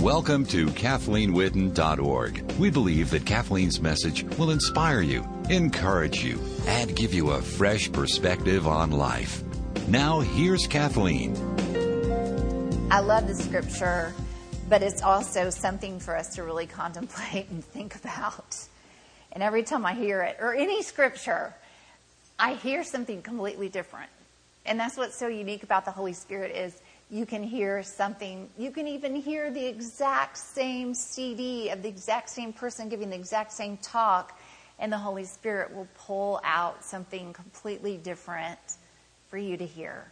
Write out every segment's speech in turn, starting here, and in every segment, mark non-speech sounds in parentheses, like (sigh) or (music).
Welcome to KathleenWitten.org. We believe that Kathleen's message will inspire you, encourage you, and give you a fresh perspective on life. Now, here's Kathleen. I love the scripture, but it's also something for us to really (laughs) contemplate and think about. And every time I hear it, or any scripture, I hear something completely different. And that's what's so unique about the Holy Spirit is you can hear something, you can even hear the exact same CD of the exact same person giving the exact same talk, and the Holy Spirit will pull out something completely different for you to hear.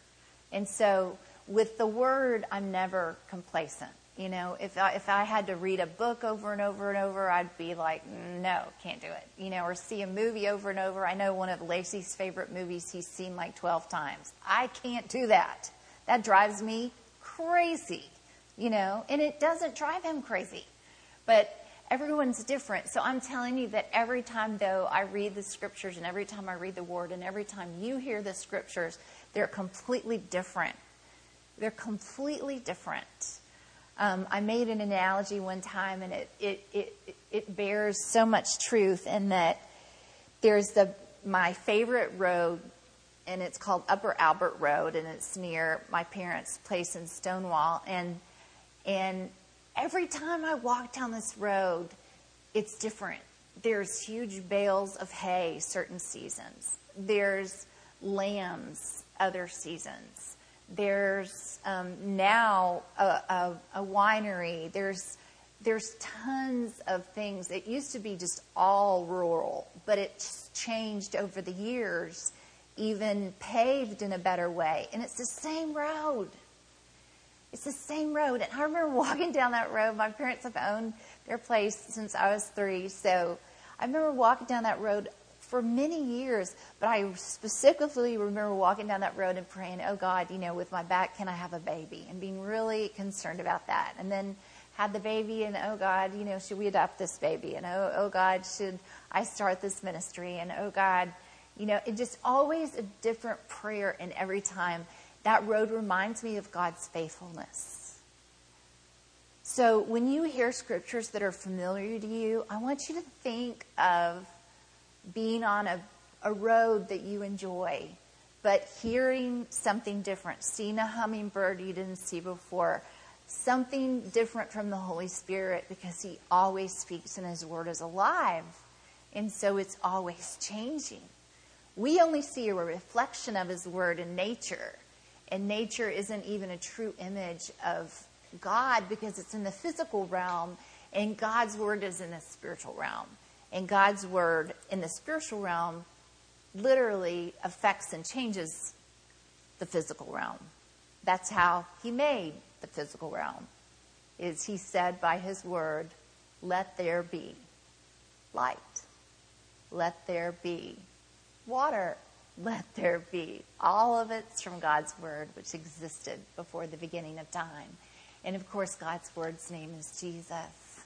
And so with the word, I'm never complacent. You know, if I, if I had to read a book over and over and over, I'd be like, no, can't do it. You know, or see a movie over and over. I know one of Lacey's favorite movies he's seen like 12 times. I can't do that. That drives me crazy, you know, and it doesn't drive him crazy. But everyone's different. So I'm telling you that every time, though, I read the scriptures and every time I read the word and every time you hear the scriptures, they're completely different. They're completely different. Um, I made an analogy one time, and it, it, it, it bears so much truth in that there's the my favorite road and it's called Upper Albert Road, and it's near my parents' place in Stonewall. And and every time I walk down this road, it's different. There's huge bales of hay certain seasons. There's lambs other seasons. There's um, now a, a, a winery. There's there's tons of things. It used to be just all rural, but it's changed over the years even paved in a better way. And it's the same road. It's the same road. And I remember (laughs) walking down that road. My parents have owned their place since I was three. So I remember walking down that road for many years. But I specifically remember walking down that road and praying, oh God, you know, with my back, can I have a baby? And being really concerned about that. And then had the baby and oh God, you know, should we adopt this baby? And oh, oh God, should I start this ministry? And oh God, you know, it just always a different prayer, and every time that road reminds me of God's faithfulness. So when you hear scriptures that are familiar to you, I want you to think of being on a, a road that you enjoy, but hearing something different, seeing a hummingbird you didn't see before, something different from the Holy Spirit because He always speaks and His Word is alive. And so it's always changing. We only see a reflection of His Word in nature, and nature isn't even a true image of God because it's in the physical realm, and God's Word is in the spiritual realm. And God's Word in the spiritual realm literally affects and changes the physical realm. That's how He made the physical realm. Is He said by His Word, "Let there be light. Let there be water, let there be. All of it's from God's Word, which existed before the beginning of time. And of course, God's Word's name is Jesus.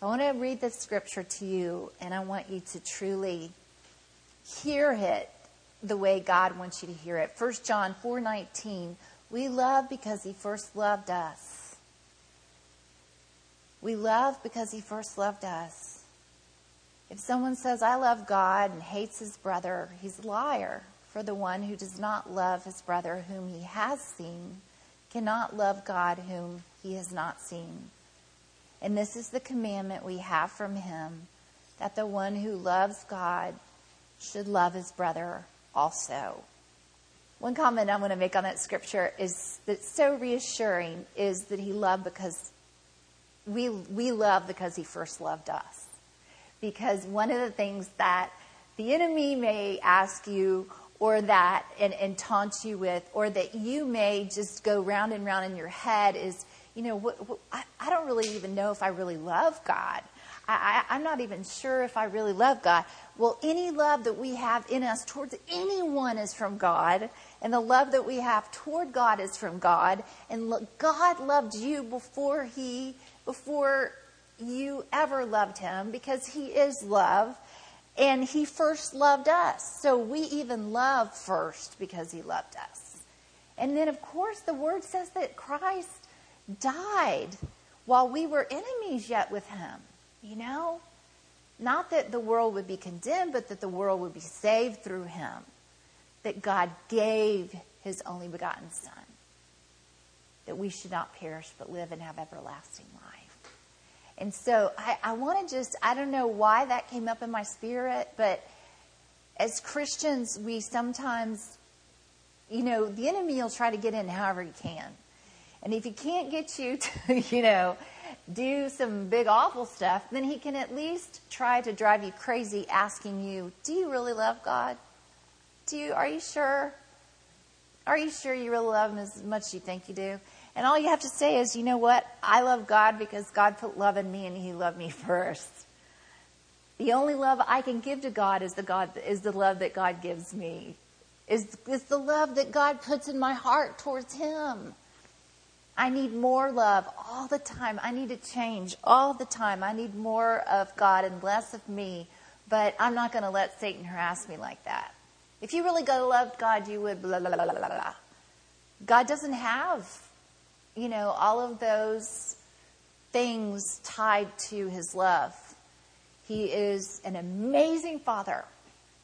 So I want to read this scripture to you, and I want you to truly hear it the way God wants you to hear it. 1 John 4:19, we love because he first loved us. We love because he first loved us. If someone says, I love God and hates his brother, he's a liar. For the one who does not love his brother whom he has seen cannot love God whom he has not seen. And this is the commandment we have from him that the one who loves God should love his brother also. One comment I'm going to make on that scripture is that's so reassuring is that he loved because we, we love because he first loved us because one of the things that the enemy may ask you or that and, and taunt you with or that you may just go round and round in your head is you know what, what, I, I, don't really even know if i really love god. I, I, i'm not even sure if i really love god. Well any love that we have in us towards anyone is from god and the love that we have toward god is from god and god loved you before he before you ever loved him because he is love and he first loved us. So we even love first because he loved us. And then, of course, the word says that Christ died. while we were enemies yet with him, you know? Not that the world would be condemned, but that the world would be saved through him. That God gave his only begotten Son. That we should not perish, but live and have everlasting life. And so I, I want to just, I don't know why that came up in my spirit, but as Christians, we sometimes, you know, the enemy will try to get in however he can. And if he can't get you (laughs) to, you know, do some big awful stuff, then he can at least try to drive you crazy asking you, "Do you really love God? Do you are you sure? Are you sure you really love him as much as you think you do?" And all you have to say is, "You know what? I love God because God put love in me and he loved me (laughs) first. The only love I can give to God is the God is the love that God gives me. Is is the love that God puts in my heart towards him." I need more love all the time. I need to change all the time. I need more of God and less of me. But I'm not going to let Satan harass me like that. If you really loved God, you would blah, blah, blah, blah, blah. God doesn't have, you know, all of those things tied to his love. He is an amazing father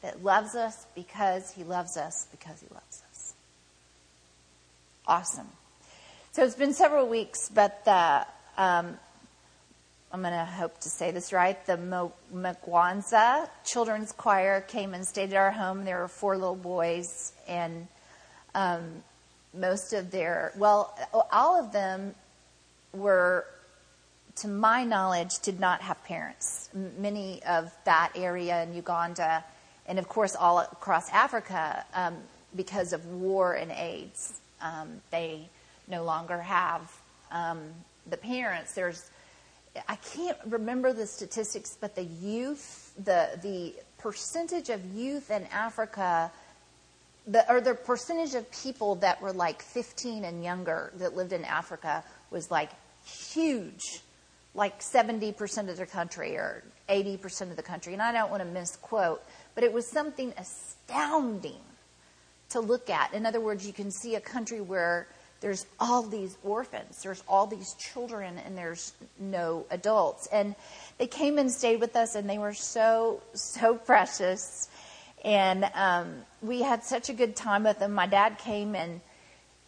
that loves us because he loves us because he loves us. Awesome. So it's been several weeks, but the, um, I'm going to hope to say this right. The Mwanza Children's Choir came and stayed at our home. There were four little boys, and um, most of their, well, all of them were, to my knowledge, did not have parents. Many of that area in Uganda, and of course all across Africa, um, because of war and AIDS, um, they no longer have um, the parents. There's, I can't remember the statistics, but the youth, the the percentage of youth in Africa, the, or the percentage of people that were like 15 and younger that lived in Africa was like huge, like 70% of the country or 80% of the country. And I don't want to misquote, but it was something astounding to look at. In other words, you can see a country where there's all these orphans, there's all these children, and there's no adults. And they came and stayed with us, and they were so, so precious. And um, we had such a good time with them. My dad came and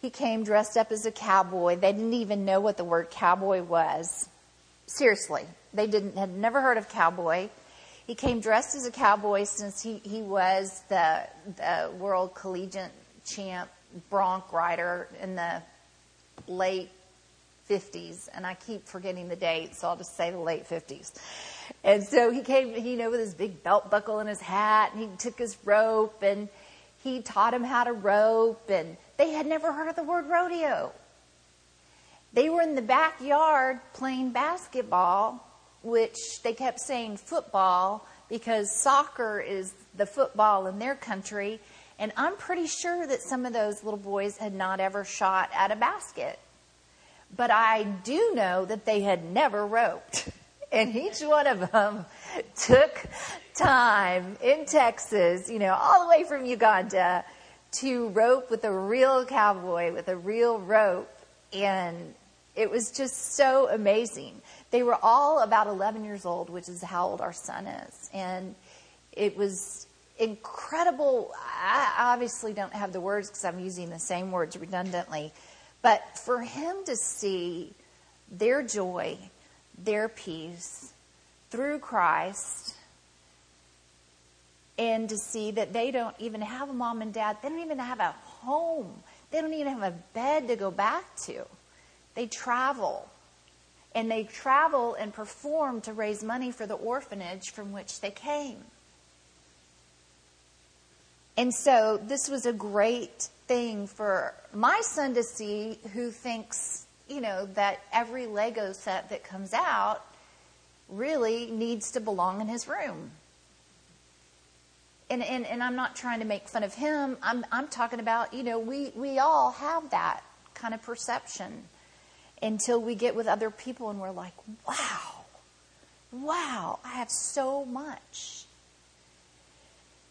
he came dressed up as a cowboy. They didn't even know what the word cowboy was. Seriously, they didn't had never heard of cowboy. He came dressed as a cowboy since he, he was the the world collegiate champ bronc rider in the late 50s, and I keep forgetting the date, so I'll just say the late 50s. And so he came, you know, with his big belt buckle and his hat, and he took his rope, and he taught him how to rope, and they had never heard of the word rodeo. They were in the backyard playing basketball, which they kept saying football because soccer is the football in their country, and I'm pretty sure that some of those little boys had not ever shot at a basket. But I do know that they had never roped. (laughs) And each one of them took time in Texas, you know, all the way from Uganda to rope with a real cowboy with a real rope. And it was just so amazing. They were all about 11 years old, which is how old our son is. And it was incredible. I obviously don't have the words because I'm using the same words redundantly. But for him to see their joy, their peace through Christ, and to see that they don't even have a mom and dad, they don't even have a home, they don't even have a bed to go back to. They travel. And they travel and perform to raise money for the orphanage from which they came. And so this was a great thing for my son to see who thinks, you know, that every Lego set that comes out really needs to belong in his room. And, and, and I'm not trying to make fun of him. I'm, I'm talking about, you know, we, we all have that kind of perception until we get with other people and we're like, wow, wow, I have so much.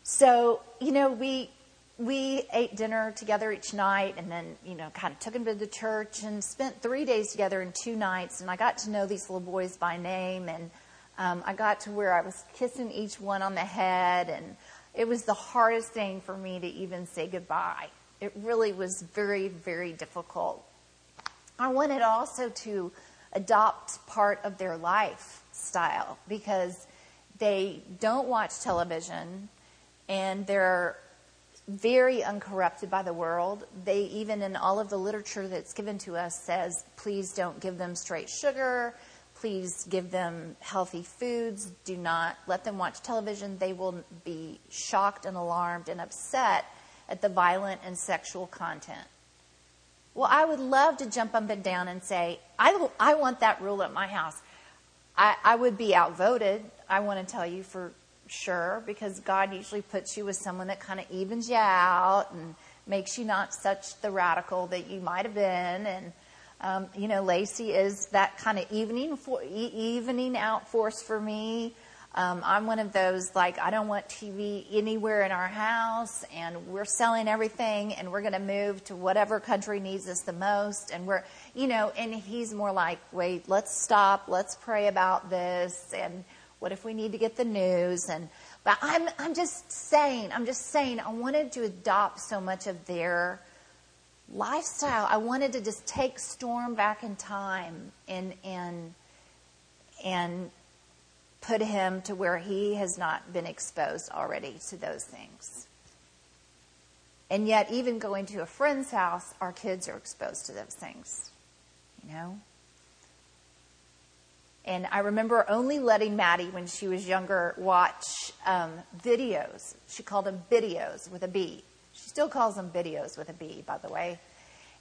So, you know, we we ate dinner together each night and then, you know, kind of took them to the church and spent three days together in two nights. And I got to know these little boys by name. And um, I got to where I was kissing each one on the head. And it was the hardest thing for me to even say goodbye. It really was very, very difficult. I wanted also to adopt part of their lifestyle because they don't watch television and they're very uncorrupted by the world. They even in all of the literature that's given to us says, please don't give them straight sugar. Please give them healthy foods. Do not let them watch television. They will be shocked and alarmed and upset at the violent and sexual content. Well, I would love to jump up and down and say, I, I want that rule at my house. I, I would be outvoted, I want to tell you for sure, because God usually puts you with someone that kind of evens you out and makes you not such the radical that you might have been. And, um, you know, Lacey is that kind of evening, for, evening out force for me. Um, I'm one of those, like, I don't want TV anywhere in our house, and we're selling everything, and we're going to move to whatever country needs us the most. And we're, you know, and he's more like, wait, let's stop, let's pray about this, and what if we need to get the news? And, but I'm, I'm just saying, I'm just saying, I wanted to adopt so much of their lifestyle. I wanted to just take Storm back in time and, and, and, put him to where he has not been exposed already to those things. And yet, even going to a friend's house, our kids are exposed to those things. You know? And I remember only letting Maddie, when she was younger, watch um, videos. She called them videos with a B. She still calls them videos with a B, by the way.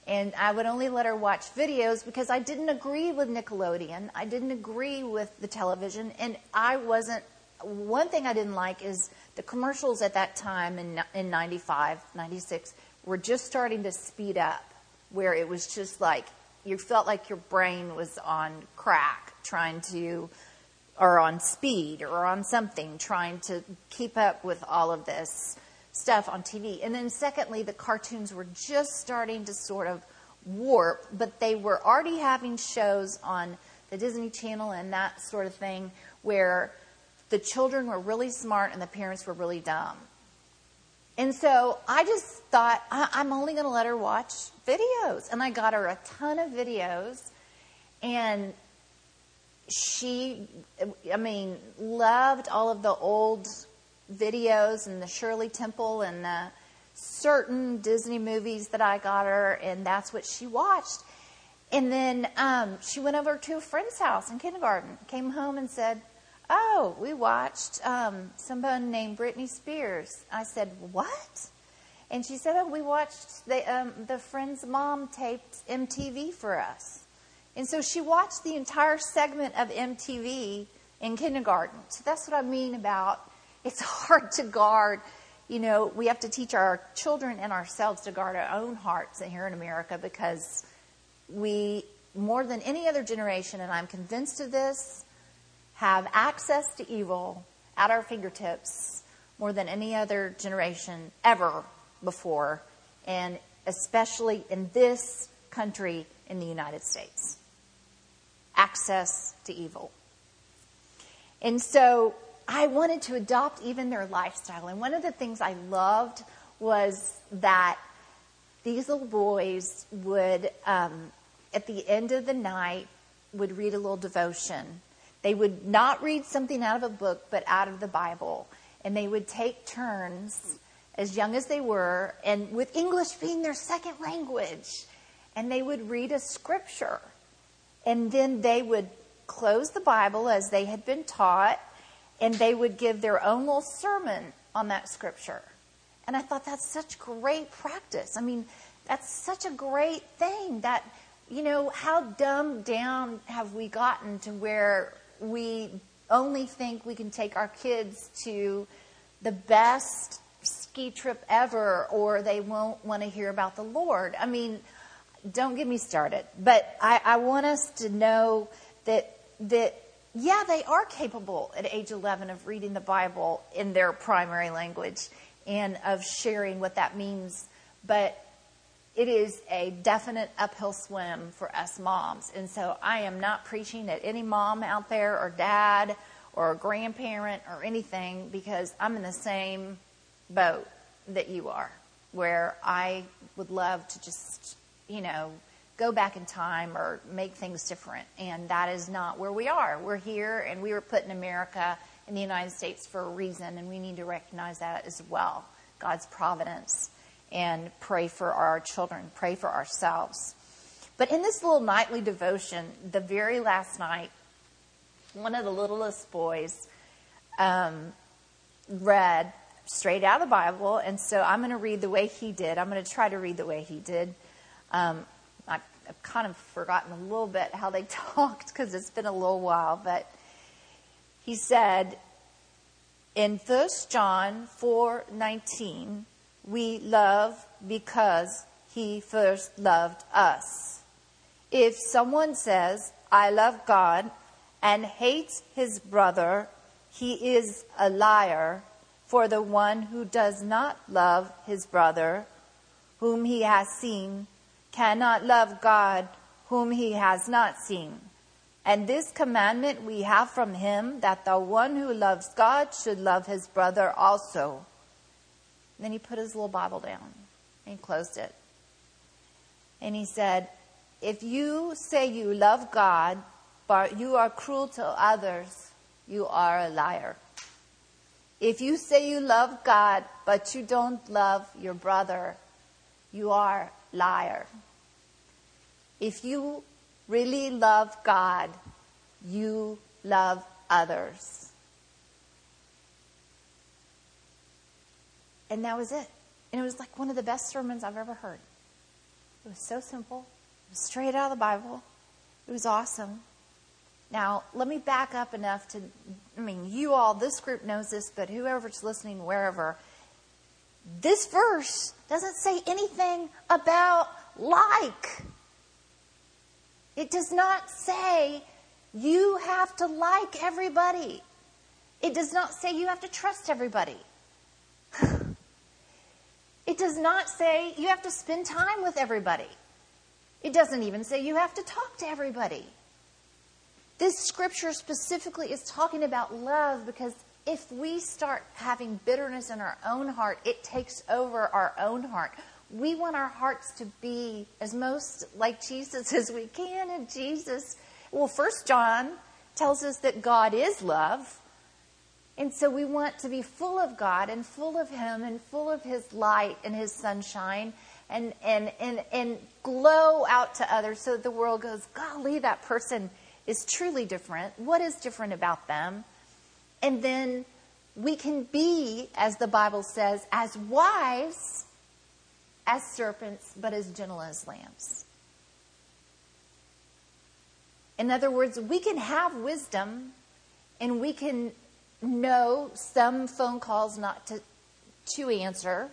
And I would only let her watch videos because I didn't agree with Nickelodeon. I didn't agree with the television. And I wasn't, one thing I didn't like is the commercials at that time in, in 95, 96 were just starting to speed up, where it was just like, you felt like your brain was on crack trying to, or on speed or on something, trying to keep up with all of this stuff on TV. And then, secondly, the cartoons were just starting to sort of warp, but they were already having shows on the Disney Channel and that sort of thing where the children were really smart and the parents were really dumb. And so I just thought, I- am only going to let her watch videos. And I got her a ton of videos. And she, I mean, loved all of the old videos and the Shirley Temple and the certain Disney movies that I got her, and that's what she watched. And then um, she went over to a friend's house in kindergarten, came home and said, Oh, we watched um, someone named Britney Spears. I said, What? And she said, Oh, we watched the, um, the friend's mom taped MTV for us. And so she watched the entire segment of MTV in kindergarten. So that's what I mean about (laughs) it's hard to guard. You know, we have to teach our children and ourselves to guard our own hearts here in America because we, more than any other generation, and I'm convinced of this, have access to evil at our fingertips more than any other generation ever before, and especially in this country in the United States. Access to evil. And so I wanted to adopt even their lifestyle. And one of the things I loved was that these little boys would, um, at the end of the night, would read a little devotion. They would not read something out of a book, but out of the Bible. And they would take turns, as young as they were, and with English being their second language, and they would read a scripture. And then they would close the Bible as they had been taught, and they would give their own little sermon on that scripture. And I thought that's such great practice. I mean, that's such a great thing that, you know, how dumbed down have we gotten to where we only think we can take our kids to the best ski trip ever or they won't want to hear about the Lord. I mean, don't get me started. But I, I want us to know that that yeah, they are capable at age 11 of reading the Bible in their primary language. and of sharing what that means. But it is a definite uphill swim for us moms. And so I am not preaching at any mom out there or dad or grandparent or anything because I'm in the same boat that you are, where I would love to just, you know, go back in time or make things different. And that is not where we are. We're here and we were put in America in the United States for a reason, and we need to recognize that as well God's providence and pray for our children, pray for ourselves. But in this little nightly devotion, the very last night, one of the littlest boys um, read straight out of the Bible, and so I'm going to read the way he did. I'm going to try to read the way he did. Um, I, I've kind of forgotten a little bit how they (laughs) talked because it's been a little while, but he said in 1 John 4:19, we love because he first loved us. If someone says, I love God and hates his brother, he is a liar. For the one who does not love his brother, whom he has seen, cannot love God, whom he has not seen. And this commandment we have from him that the one who loves God should love his brother also. And then he put his little Bible down and closed it. And he said, If you say you love God, but you are cruel to others, you are a liar. If you say you love God, but you don't love your brother, you are liar. If you really love God, you love others. And that was it. And it was like one of the best sermons I've ever heard. It was so simple, it was straight out of the Bible. It was awesome. Now, let me back up enough to, I mean, you all, this group knows this, but whoever's listening, wherever, this verse doesn't say anything about like. It does not say you have to like everybody. It does not say you have to trust everybody. (laughs) it does not say you have to spend time with everybody. It doesn't even say you have to talk to everybody. This scripture specifically is talking about love because if we start having bitterness in our own heart, it takes over our own heart we want our hearts to be as most like Jesus as we can. And Jesus, well, First John tells us that God is love. And so we want to be full of God and full of Him and full of His light and His sunshine and, and, and, and glow out to others so that the world goes, golly, that person is truly different. What is different about them? And then we can be, as the Bible says, as wise as serpents, but as gentle as lambs. In other words, we can have wisdom and we can know some phone calls not to, to answer.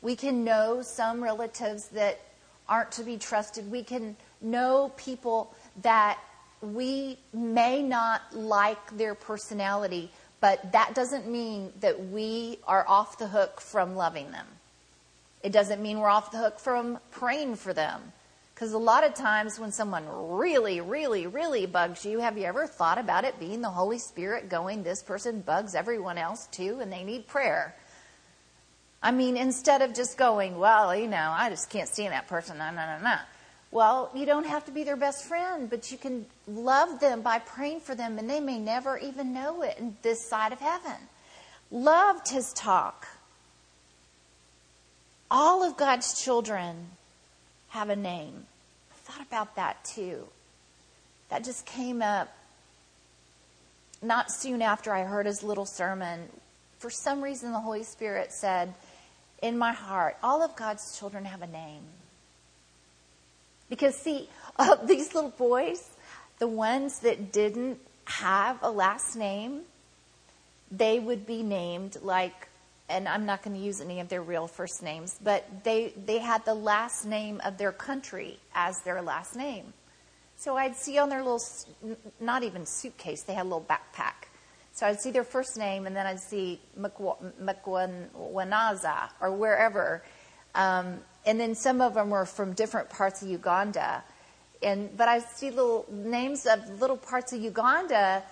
We can know some relatives that aren't to be trusted. We can know people that we may not like their personality, but that doesn't mean that we are off the hook from loving them. It doesn't mean we're off the hook from praying for them. Because a lot of times when someone really, really, really bugs you, have you ever thought about it being the Holy Spirit going, this person bugs everyone else too, and they need prayer? I mean, instead of just going, well, you know, I just can't stand that person, no, no, no, no. Well, you don't have to be their best friend, but you can love them by praying for them, and they may never even know it in this side of heaven. Loved his talk all of God's children have a name. I thought about that too. That just came up not soon after I heard his little sermon. For some reason, the Holy Spirit said in my heart, all of God's children have a name. Because, see, (laughs) these little boys, the ones that didn't have a last name, they would be named like and I'm not going to use any of their real first names, but they, they had the last name of their country as their last name. So I'd see on their little, not even suitcase, they had a little backpack. So I'd see their first name, and then I'd see Mkwaneza or wherever. Um, and then some of them were from different parts of Uganda. And but I see little names of little parts of Uganda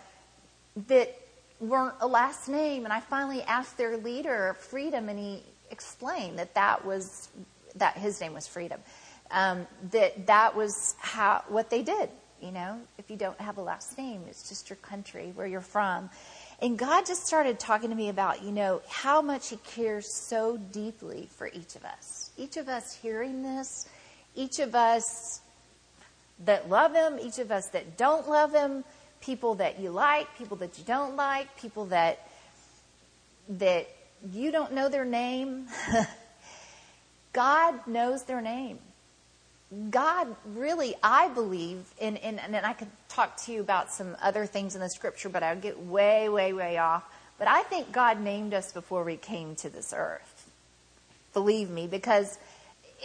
that weren't a last name. And I finally asked their leader, Freedom, and he explained that that was that his name was Freedom. Um, that that was how what they did. You know, if you don't have a last name, it's just your country where you're from. And God just started talking to me about, you know, how much He cares so deeply for each of us. Each of us hearing this, each of us that love Him, each of us that don't love Him, people that you like, people that you don't like, people that that you don't know their name. (laughs) God knows their name. God really, I believe, and, and, and I could talk to you about some other things in the scripture, but I'll get way, way, way off. But I think God named us before we came to this earth. Believe me, because,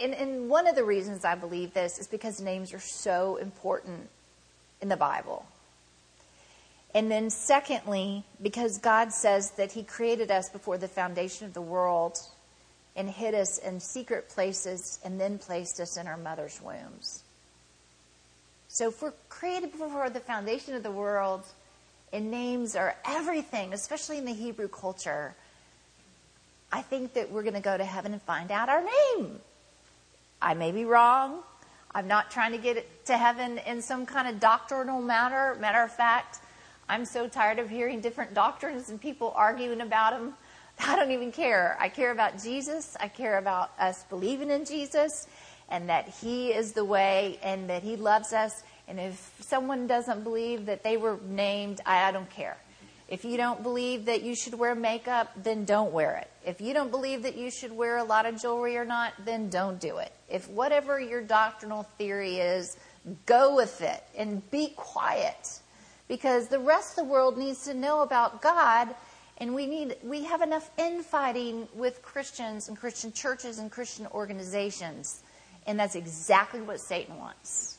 and, and one of the reasons I believe this is because names are so important in the Bible. And then, secondly, because God says that He created us before the foundation of the world and hid us in secret places and then placed us in our mother's wombs. So, if we're created before the foundation of the world, and names are everything, especially in the Hebrew culture, I think that we're going to go to heaven and find out our name. I may be wrong. I'm not trying to get to heaven in some kind of doctrinal matter. Matter of fact, I'm so tired of hearing different doctrines and people arguing about them. I don't even care. I care about Jesus. I care about us believing in Jesus and that He is the way and that He loves us. And if someone doesn't believe that they were named, I, I don't care. If you don't believe that you should wear makeup, then don't wear it. If you don't believe that you should wear a lot of jewelry or not, then don't do it. If whatever your doctrinal theory is, go with it and be quiet. Because the rest of the world needs to know about God and we need we have enough infighting with Christians and Christian churches and Christian organizations. And that's exactly what Satan wants.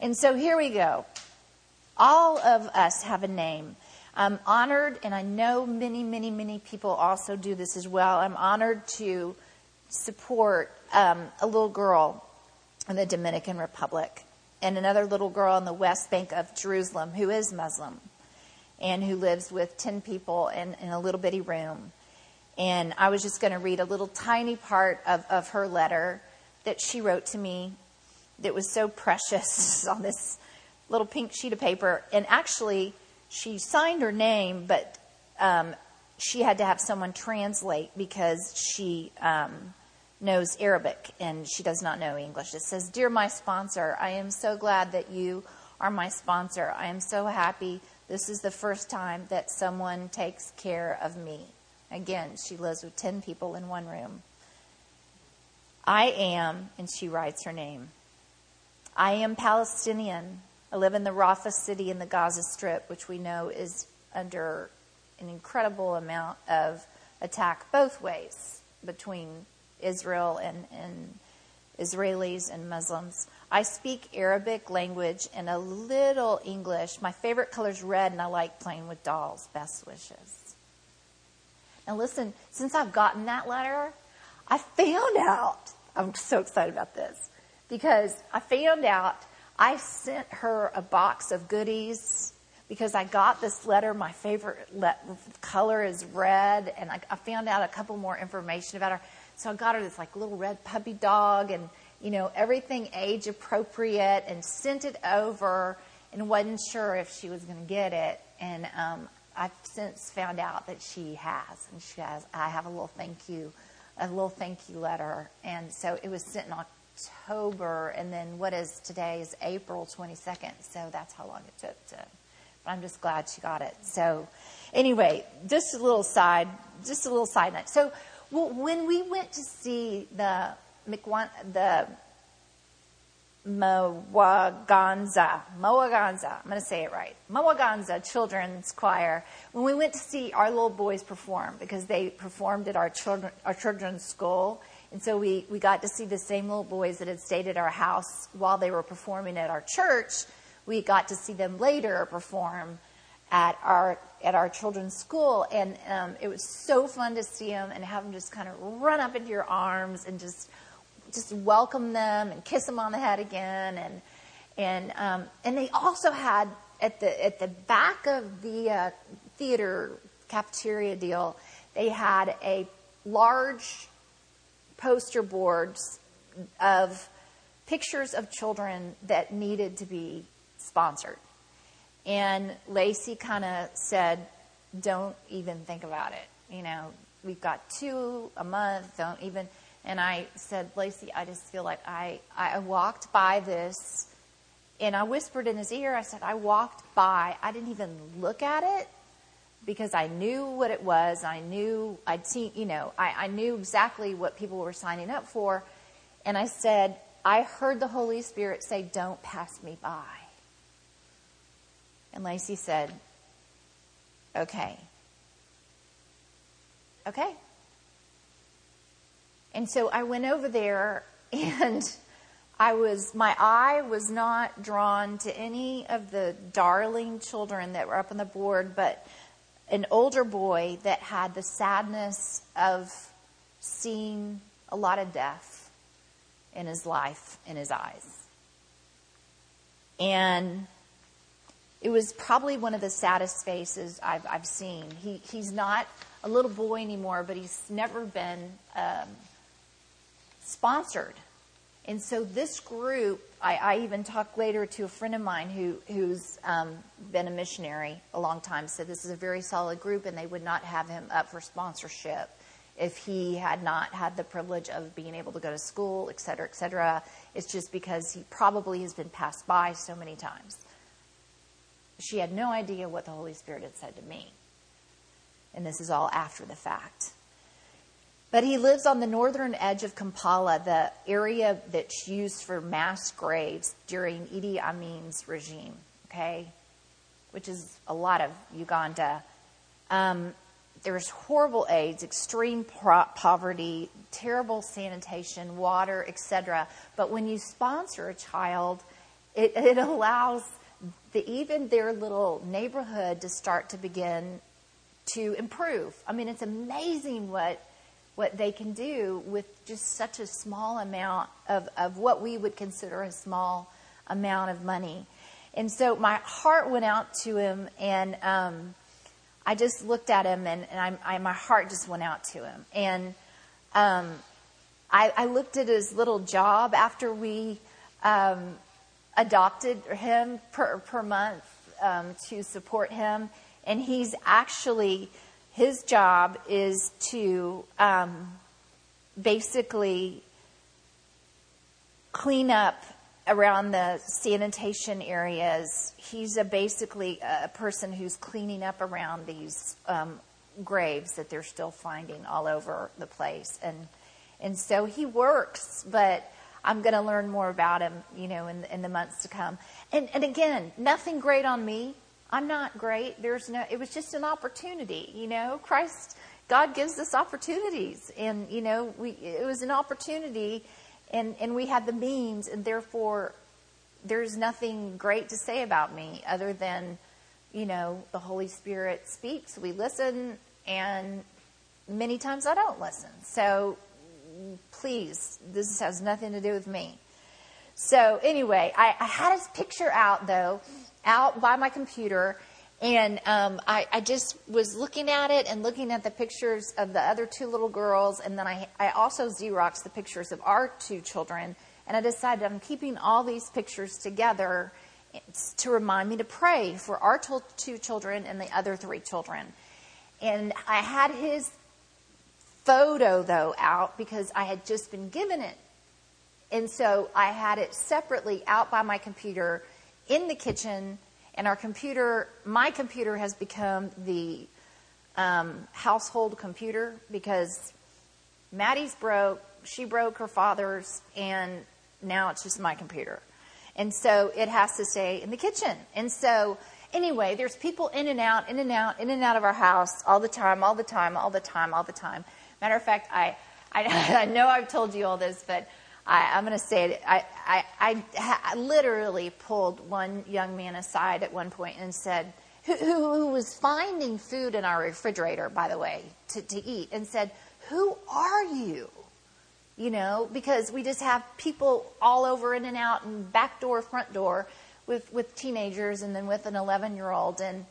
And so here we go. All of us have a name. I'm honored, and I know many, many, many people also do this as well. I'm honored to support um, a little girl in the Dominican Republic and another little girl in the West Bank of Jerusalem who is Muslim and who lives with 10 people in, in a little bitty room. And I was just going to read a little tiny part of, of her letter that she wrote to me that was so precious (laughs) on this little pink sheet of paper. And actually, she signed her name, but um, she had to have someone translate because she um, knows Arabic and she does not know English. It says, Dear my sponsor, I am so glad that you are my sponsor. I am so happy this is the first time that someone takes care of me. Again, she lives with 10 people in one room. I am, and she writes her name. I am Palestinian. I live in the Rafah city in the Gaza Strip, which we know is under an incredible amount of attack both ways between Israel and, and Israelis and Muslims. I speak Arabic language and a little English. My favorite color is red, and I like playing with dolls. Best wishes. Now, listen, since I've gotten that letter, I found out. I'm so excited about this because I found out I sent her a box of goodies because I got this letter. My favorite le- color is red, and I, I found out a couple more information about her. So I got her this like little red puppy dog and you know everything age appropriate and sent it over and wasn't sure if she was going to get it. And um, I've since found out that she has and she has I have a little thank you a little thank you letter. And so it was sent in October and then what is today is April 22nd so that's how long it took to but I'm just glad she got it. So anyway just a little side just a little side note. So well, when we went to see the the Mowaganza, Mowaganza, I'm going to say it right, Mowaganza Children's Choir, when we went to see our little boys perform, because they performed at our, children, our children's school, and so we, we got to see the same little boys that had stayed at our house while they were performing at our church. We got to see them later perform at our at our children's school, and um, it was so fun to see them and have them just kind of run up into your arms and just just welcome them and kiss them on the head again, and and um, and they also had at the at the back of the uh, theater cafeteria deal, they had a large poster boards of pictures of children that needed to be sponsored. And Lacey kind of said, don't even think about it. You know, we've got two a month, don't even. And I said, Lacey, I just feel like I, I walked by this and I whispered in his ear, I said, I walked by, I didn't even look at it because I knew what it was. I knew, I'd seen, you know, I, I knew exactly what people were signing up for. And I said, I heard the Holy Spirit say, Don't pass me by. And Lacey said, Okay. Okay. And so I went over there (laughs) and I was, my eye was not drawn to any of the darling children that were up on the board, but an older boy that had the sadness of seeing a lot of death in his life in his eyes. And it was probably one of the saddest faces I've, I've seen. He, he's not a little boy anymore, but he's never been um, sponsored. And so this group, I, I, even talked later to a friend of mine who, who's um, been a missionary a long time, said this is a very solid group and they would not have him up for sponsorship if he had not had the privilege of being able to go to school, et cetera, et cetera. It's just because he probably has been passed by so many times. She had no idea what the Holy Spirit had said to me. And this is all after the fact. But he lives on the northern edge of Kampala, the area that's used for mass graves during Idi Amin's regime, okay? Which is a lot of Uganda. Um, there's horrible AIDS, extreme poverty, terrible sanitation, water, etc. But when you sponsor a child, it, (laughs) it allows the, even their little neighborhood to start to begin to improve. I mean, it's amazing what what they can do with just such a small amount of, of what we would consider a small amount of money. And so my heart went out to him, and um, I just looked at him, and, and I, I, my heart just went out to him. And um, I, I, looked at his little job after we um, adopted him per, per month um, to support him, and he's actually his job is to um, basically clean up around the sanitation areas. He's a basically a person who's cleaning up around these um, graves that they're still finding all over the place, and and so he works, but. I'm going to learn more about him, you know, in, in the months to come. And, and again, nothing great on me. I'm not great. There's no, it was just an opportunity, you know. Christ, God gives us opportunities. And, you know, we, it was an opportunity and, and we had the means, and therefore there's nothing great to say about me other than, you know, the Holy Spirit speaks. We listen, and many times I don't listen. So please, this has nothing to do with me. So anyway, I, I had his picture out though, out by my computer, and um, I, I, just was looking at it and looking at the pictures of the other two little girls, and then I, I also Xeroxed the pictures of our two children, and I decided I'm keeping all these pictures together to remind me to pray for our two children and the other three children. And I had his photo, though, out because I had just been given it. And so I had it separately out by my computer in the kitchen, and our computer, my computer has become the um, household computer because Maddie's broke, she broke her father's, and now it's just my computer. And so it has to stay in the kitchen. And so, anyway, there's people in and out, in and out, in and out of our house all the time, all the time, all the time, all the time. Matter of fact, I, I, (laughs) I know I've told you all this, but I, am going to say it. I, I, I, I literally pulled one young man aside at one point and said, who, who, who was finding food in our refrigerator, by the way, to, to eat, and said, Who are you? You know, because we just have people all over in and out and back door, front door with, with teenagers and then with an 11 year old. And,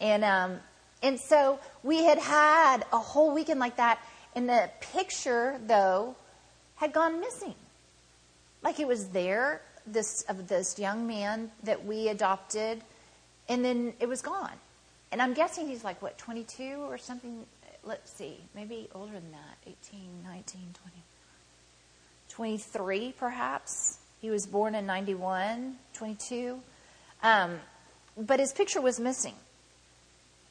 and, um, and so we had had a whole weekend like that. And the picture, though, had gone missing. Like it was there, this of this young man that we adopted, and then it was gone. And I'm guessing he's like what 22 or something. Let's see, maybe older than that, 18, 19, 20, 23 perhaps. He was born in 91, 22. Um, but his picture was missing.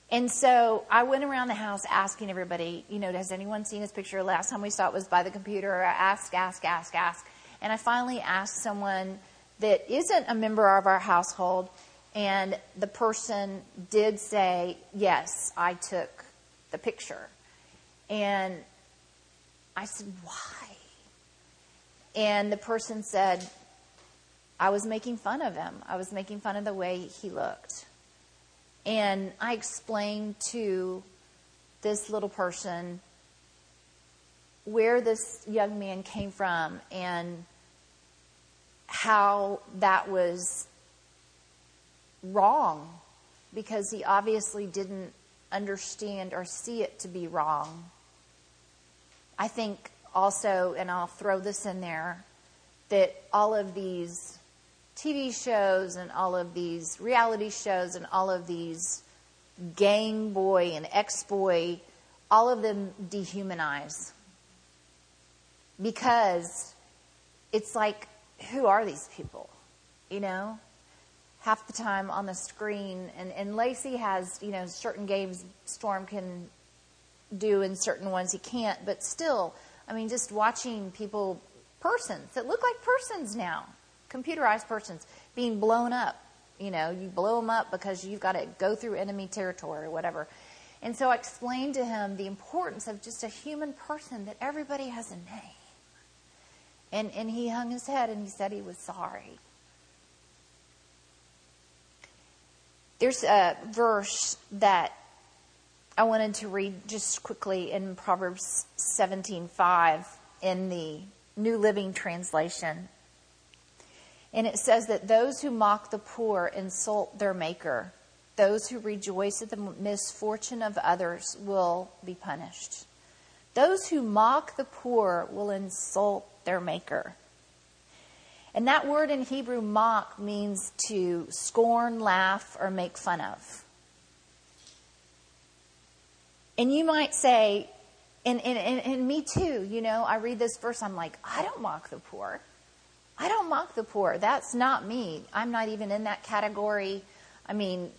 And so I went around the house asking everybody, you know, has anyone seen his picture? Last time we saw it was by the computer. Ask, ask, ask, ask. And I finally asked someone that isn't a member of our household, and the person did say, Yes, I took the picture. And I said, Why? And the person said, I was making fun of him. I was making fun of the way he looked. And I explained to this little person where this young man came from and how that was wrong because he obviously didn't understand or see it to be wrong. I think also, and I'll throw this in there, that all of these TV shows and all of these reality shows and all of these Game Boy and Xbox, all of them dehumanize. Because it's like, who are these people? You know? Half the time on the screen, and, and Lacey has, you know, certain games Storm can do and certain ones he can't, but still, I mean, just watching people, persons that look like persons now, computerized persons being blown up. You know, you blow them up because you've got to go through enemy territory or whatever. And so I explained to him the importance of just a human person that everybody has a name. And, and he hung his head and he said he was sorry. There's a verse that I wanted to read just quickly in Proverbs 17:5 in the New Living Translation. And it says that those who mock the poor insult their maker. Those who rejoice at the misfortune of others will be punished. Those who mock the poor will insult their maker. And that word in Hebrew, mock, means to scorn, laugh, or make fun of. And you might say, and, and, and, and me too, you know, I read this verse, I'm like, I don't mock the poor. I don't mock the poor. That's not me. I'm not even in that category. I mean,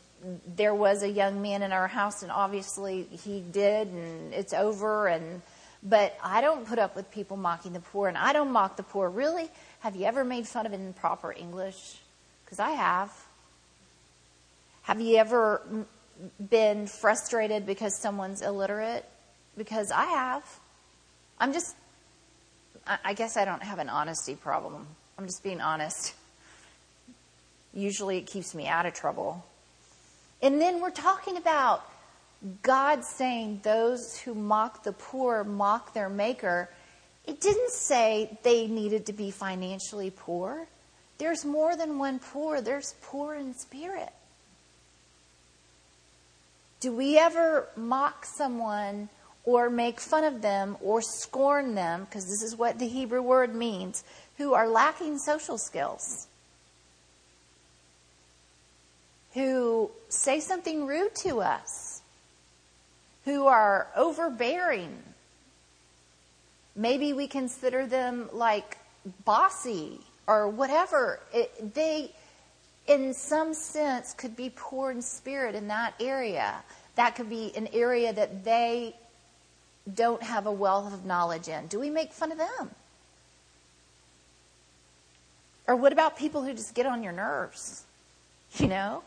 there was a young man in our house, and obviously he did, and it's over. And but I don't put up with people mocking the poor, and I don't mock the poor. Really? Have you ever made fun of improper English? Because I have. Have you ever been frustrated because someone's illiterate? Because I have. I'm just. I guess I don't have an honesty problem. I'm just being honest. Usually it keeps me out of trouble. And then we're talking about God saying those who mock the poor mock their maker. It didn't say they needed to be financially poor. There's more than one poor, there's poor in spirit. Do we ever mock someone or make fun of them or scorn them, because this is what the Hebrew word means, who are lacking social skills, who say something rude to us, who are overbearing. Maybe we consider them like bossy or whatever. It, they, in some sense, could be poor in spirit in that area. That could be an area that they don't have a wealth of knowledge in. Do we make fun of them? Or what about people who just get on your nerves? You know?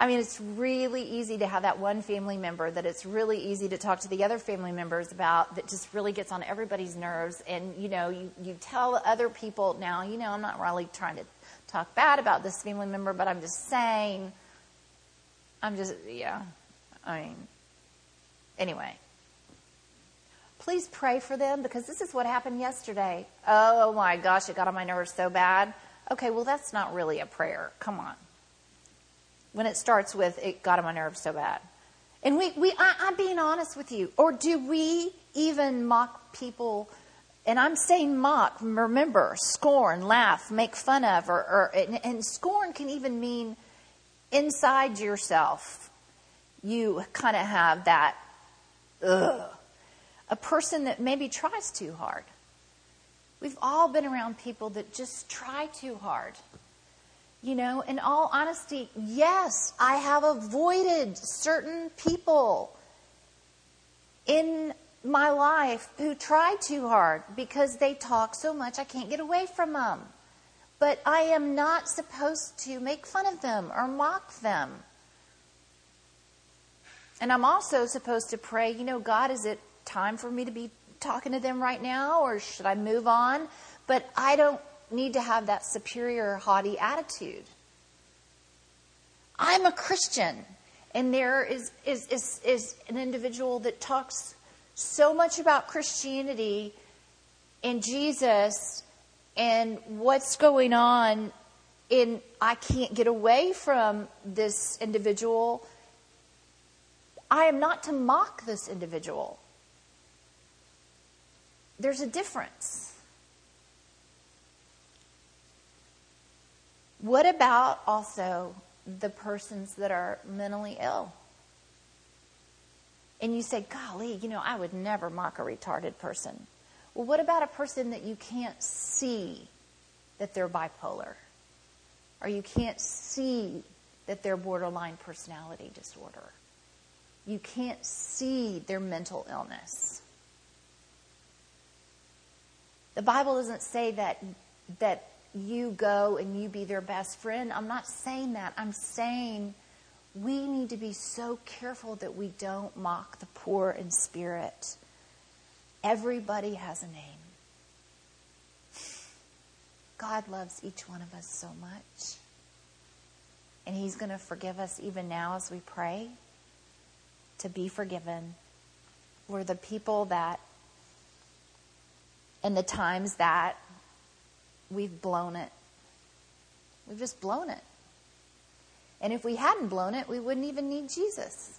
I mean, it's really easy to have that one family member that it's really easy to talk to the other family members about that just really gets on everybody's nerves. And, you know, you, you tell other people, now, you know, I'm not really trying to talk bad about this family member, but I'm just saying, I'm just, yeah. I mean, anyway. Please pray for them because this is what happened yesterday. Oh my gosh, it got on my nerves so bad. Okay, well, that's not really a prayer. Come on. When it starts with, it got on my nerves so bad. And we, we I, I'm being honest with you. Or do we even mock people? And I'm saying mock, remember, scorn, laugh, make fun of, or, or and, and scorn can even mean inside yourself. You kind of have that, ugh. A person that maybe tries too hard. We've all been around people that just try too hard. You know, in all honesty, yes, I have avoided certain people in my life who try too hard because they talk so much I can't get away from them. But I am not supposed to make fun of them or mock them. And I'm also supposed to pray, you know, God, is it time for me to be talking to them right now or should I move on? But I don't need to have that superior, haughty attitude. I'm a Christian. And there is, is, is, is an individual that talks so much about Christianity and Jesus and what's going on in I can't get away from this individual. I am not to mock this individual. There's a difference. What about also the persons that are mentally ill? And you say, golly, you know, I would never mock a retarded person. Well, what about a person that you can't see that they're bipolar? Or you can't see that they're borderline personality disorder? You can't see their mental illness. The Bible doesn't say that that you go and you be their best friend. I'm not saying that. I'm saying we need to be so careful that we don't mock the poor in spirit. Everybody has a name. God loves each one of us so much. And He's going to forgive us even now as we pray to be forgiven. We're the people that, in the times that we've blown it, we've just blown it. And if we hadn't blown it, we wouldn't even need Jesus.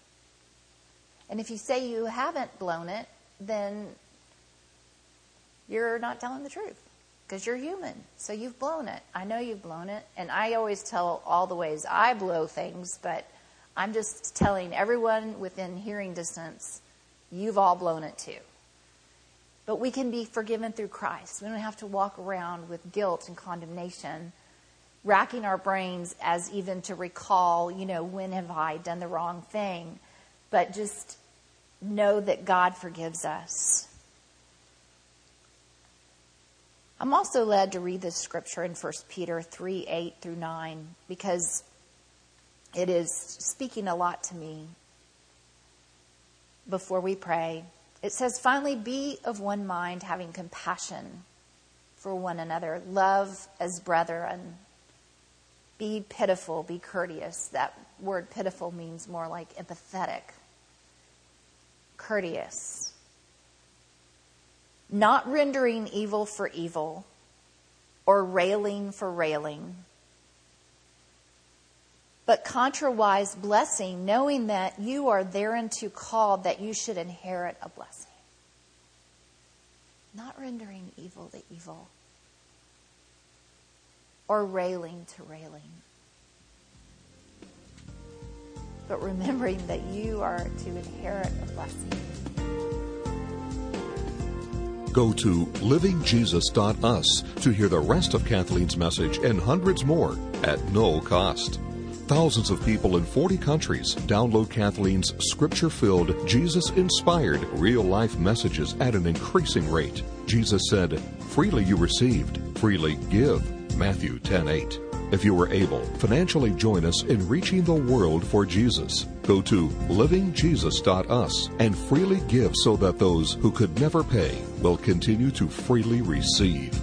And if you say you haven't blown it, then you're not telling the truth because you're human. So you've blown it. I know you've blown it. And I always tell all the ways I blow things, but I'm just telling everyone within hearing distance, you've all blown it too. But we can be forgiven through Christ. We don't have to walk around with guilt and condemnation racking our brains as even to recall, you know, when have I done the wrong thing, but just know that God forgives us. I'm also led to read this scripture in 1 Peter 3 8 through 9 because it is speaking a lot to me before we pray. It says, Finally, be of one mind, having compassion for one another, love as brethren be pitiful, be courteous. That word pitiful means more like empathetic, courteous. Not rendering evil for evil or railing for railing, but contrawise blessing, knowing that you are thereunto called that you should inherit a blessing. Not rendering evil to evil or railing to railing. But remembering that you are to inherit a blessing. Go to livingjesus.us to hear the rest of Kathleen's message and hundreds more at no cost. Thousands of people in 40 countries download Kathleen's scripture filled, Jesus inspired, real life messages at an increasing rate. Jesus said, Freely you received, freely give. Matthew 10:8. If you are able, financially join us in reaching the world for Jesus. Go to livingjesus.us and freely give so that those who could never pay will continue to freely receive.